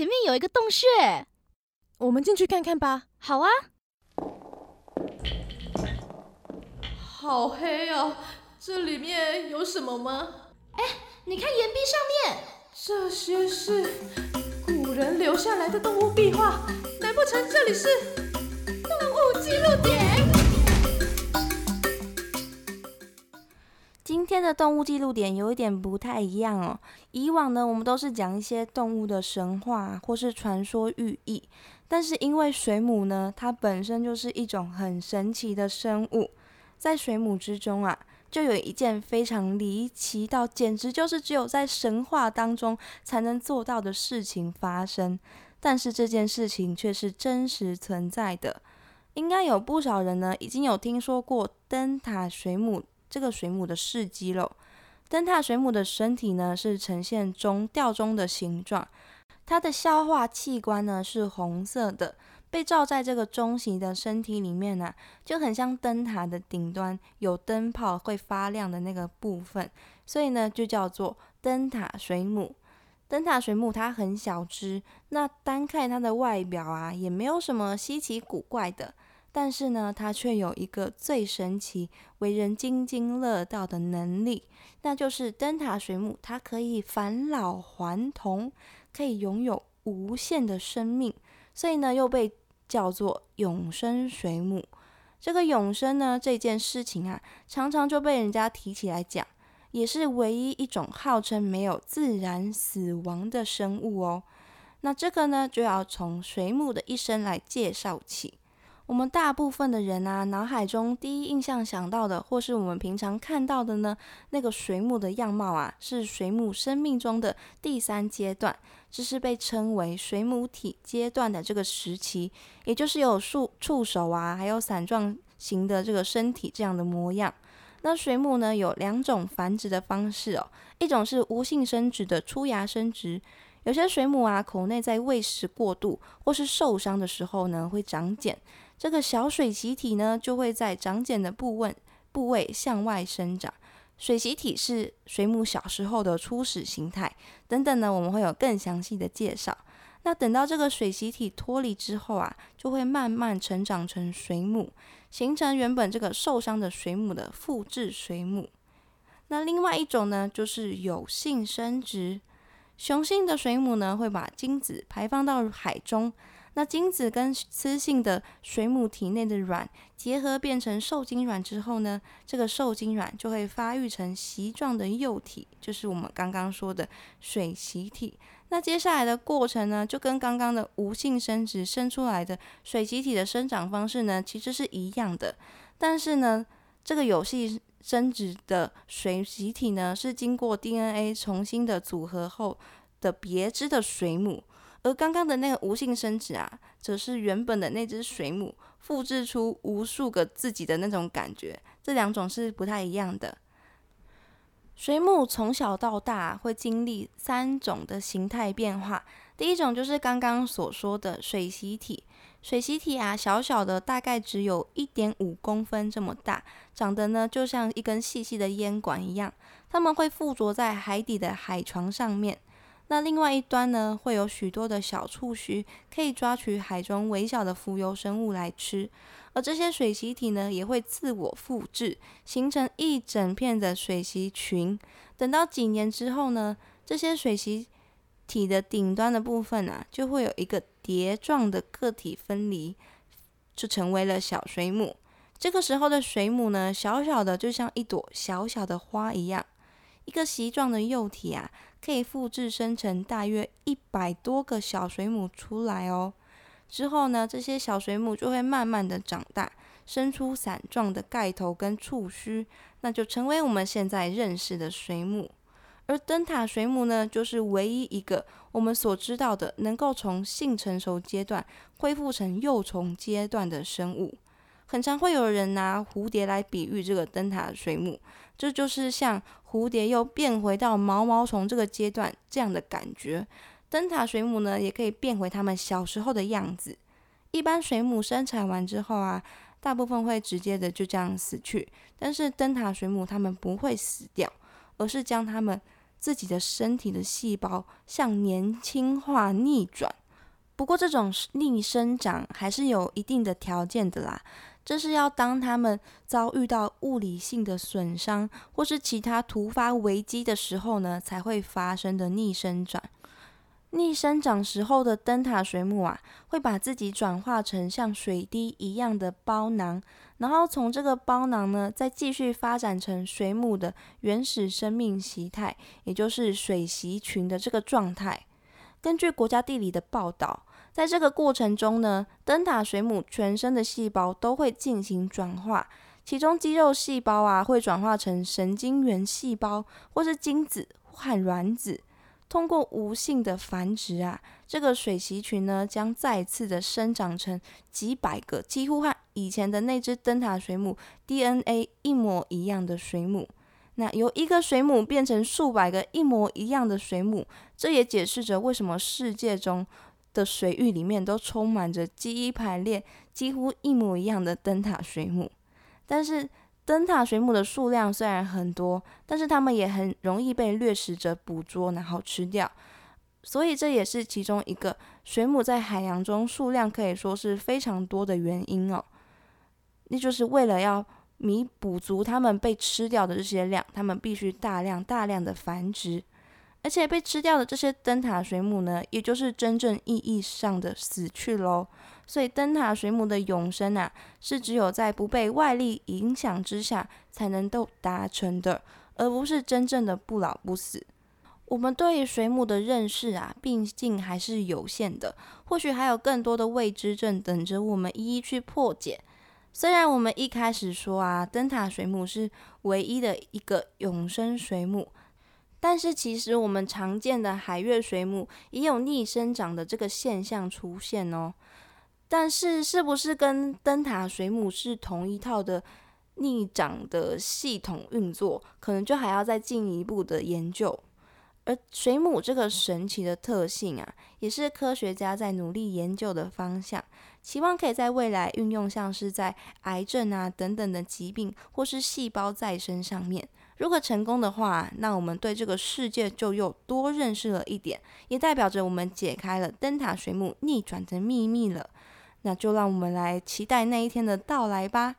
前面有一个洞穴，我们进去看看吧。好啊。好黑哦，这里面有什么吗？哎，你看岩壁上面，这些是古人留下来的动物壁画，难不成这里是动物记录点？天的动物记录点有一点不太一样哦。以往呢，我们都是讲一些动物的神话或是传说寓意，但是因为水母呢，它本身就是一种很神奇的生物。在水母之中啊，就有一件非常离奇到简直就是只有在神话当中才能做到的事情发生。但是这件事情却是真实存在的。应该有不少人呢，已经有听说过灯塔水母这个水母的事迹了。灯塔水母的身体呢，是呈现中吊钟的形状，它的消化器官呢是红色的。被罩在这个中型的身体里面呢，就很像灯塔的顶端有灯泡会发亮的那个部分，所以呢就叫做灯塔水母。灯塔水母它很小只，那单看它的外表啊，也没有什么稀奇古怪的，但是呢，它却有一个最神奇、为人津津乐道的能力，那就是灯塔水母它可以返老还童，可以拥有无限的生命，所以呢又被。叫做永生水母，这个永生呢这件事情啊，常常就被人家提起来讲，也是唯一一种号称没有自然死亡的生物哦。那这个呢，就要从水母的一生来介绍起。我们大部分的人啊，脑海中第一印象想到的，或是我们平常看到的呢，那个水母的样貌啊，是水母生命中的第三阶段，这是被称为水母体阶段的这个时期，也就是有触触手啊，还有伞状型的这个身体这样的模样。那水母呢，有两种繁殖的方式哦，一种是无性生殖的出芽生殖，有些水母啊，口内在喂食过度或是受伤的时候呢，会长茧。这个小水螅体呢，就会在长茧的部位部位向外生长。水螅体是水母小时候的初始形态。等等呢，我们会有更详细的介绍。那等到这个水螅体脱离之后啊，就会慢慢成长成水母，形成原本这个受伤的水母的复制水母。那另外一种呢，就是有性生殖。雄性的水母呢，会把精子排放到海中。那精子跟雌性的水母体内的卵结合变成受精卵之后呢，这个受精卵就会发育成席状的幼体，就是我们刚刚说的水螅体。那接下来的过程呢，就跟刚刚的无性生殖生出来的水螅体的生长方式呢，其实是一样的。但是呢，这个有性生殖的水螅体呢，是经过 DNA 重新的组合后的别枝的水母。而刚刚的那个无性生殖啊，则是原本的那只水母复制出无数个自己的那种感觉，这两种是不太一样的。水母从小到大会经历三种的形态变化，第一种就是刚刚所说的水螅体，水螅体啊，小小的，大概只有一点五公分这么大，长得呢就像一根细细的烟管一样，它们会附着在海底的海床上面。那另外一端呢，会有许多的小触须，可以抓取海中微小的浮游生物来吃。而这些水螅体呢，也会自我复制，形成一整片的水螅群。等到几年之后呢，这些水螅体的顶端的部分啊，就会有一个碟状的个体分离，就成为了小水母。这个时候的水母呢，小小的，就像一朵小小的花一样。一个习状的幼体啊，可以复制生成大约一百多个小水母出来哦。之后呢，这些小水母就会慢慢的长大，生出伞状的盖头跟触须，那就成为我们现在认识的水母。而灯塔水母呢，就是唯一一个我们所知道的能够从性成熟阶段恢复成幼虫阶段的生物。很常会有人拿蝴蝶来比喻这个灯塔水母，这就是像蝴蝶又变回到毛毛虫这个阶段这样的感觉。灯塔水母呢，也可以变回它们小时候的样子。一般水母生产完之后啊，大部分会直接的就这样死去，但是灯塔水母它们不会死掉，而是将它们自己的身体的细胞向年轻化逆转。不过，这种逆生长还是有一定的条件的啦。这是要当他们遭遇到物理性的损伤或是其他突发危机的时候呢，才会发生的逆生长。逆生长时候的灯塔水母啊，会把自己转化成像水滴一样的包囊，然后从这个包囊呢，再继续发展成水母的原始生命形态，也就是水螅群的这个状态。根据国家地理的报道。在这个过程中呢，灯塔水母全身的细胞都会进行转化，其中肌肉细胞啊会转化成神经元细胞，或是精子和卵子。通过无性的繁殖啊，这个水螅群呢将再次的生长成几百个几乎和以前的那只灯塔水母 DNA 一模一样的水母。那由一个水母变成数百个一模一样的水母，这也解释着为什么世界中。的水域里面都充满着基因排列几乎一模一样的灯塔水母，但是灯塔水母的数量虽然很多，但是它们也很容易被掠食者捕捉然后吃掉，所以这也是其中一个水母在海洋中数量可以说是非常多的原因哦。那就是为了要弥补足他们被吃掉的这些量，他们必须大量大量的繁殖。而且被吃掉的这些灯塔水母呢，也就是真正意义上的死去喽。所以灯塔水母的永生啊，是只有在不被外力影响之下才能够达成的，而不是真正的不老不死。我们对于水母的认识啊，毕竟还是有限的，或许还有更多的未知症等着我们一一去破解。虽然我们一开始说啊，灯塔水母是唯一的一个永生水母。但是其实我们常见的海月水母也有逆生长的这个现象出现哦。但是是不是跟灯塔水母是同一套的逆长的系统运作，可能就还要再进一步的研究。而水母这个神奇的特性啊，也是科学家在努力研究的方向，期望可以在未来运用，像是在癌症啊等等的疾病或是细胞再生上面。如果成功的话，那我们对这个世界就又多认识了一点，也代表着我们解开了灯塔水母逆转的秘密了。那就让我们来期待那一天的到来吧。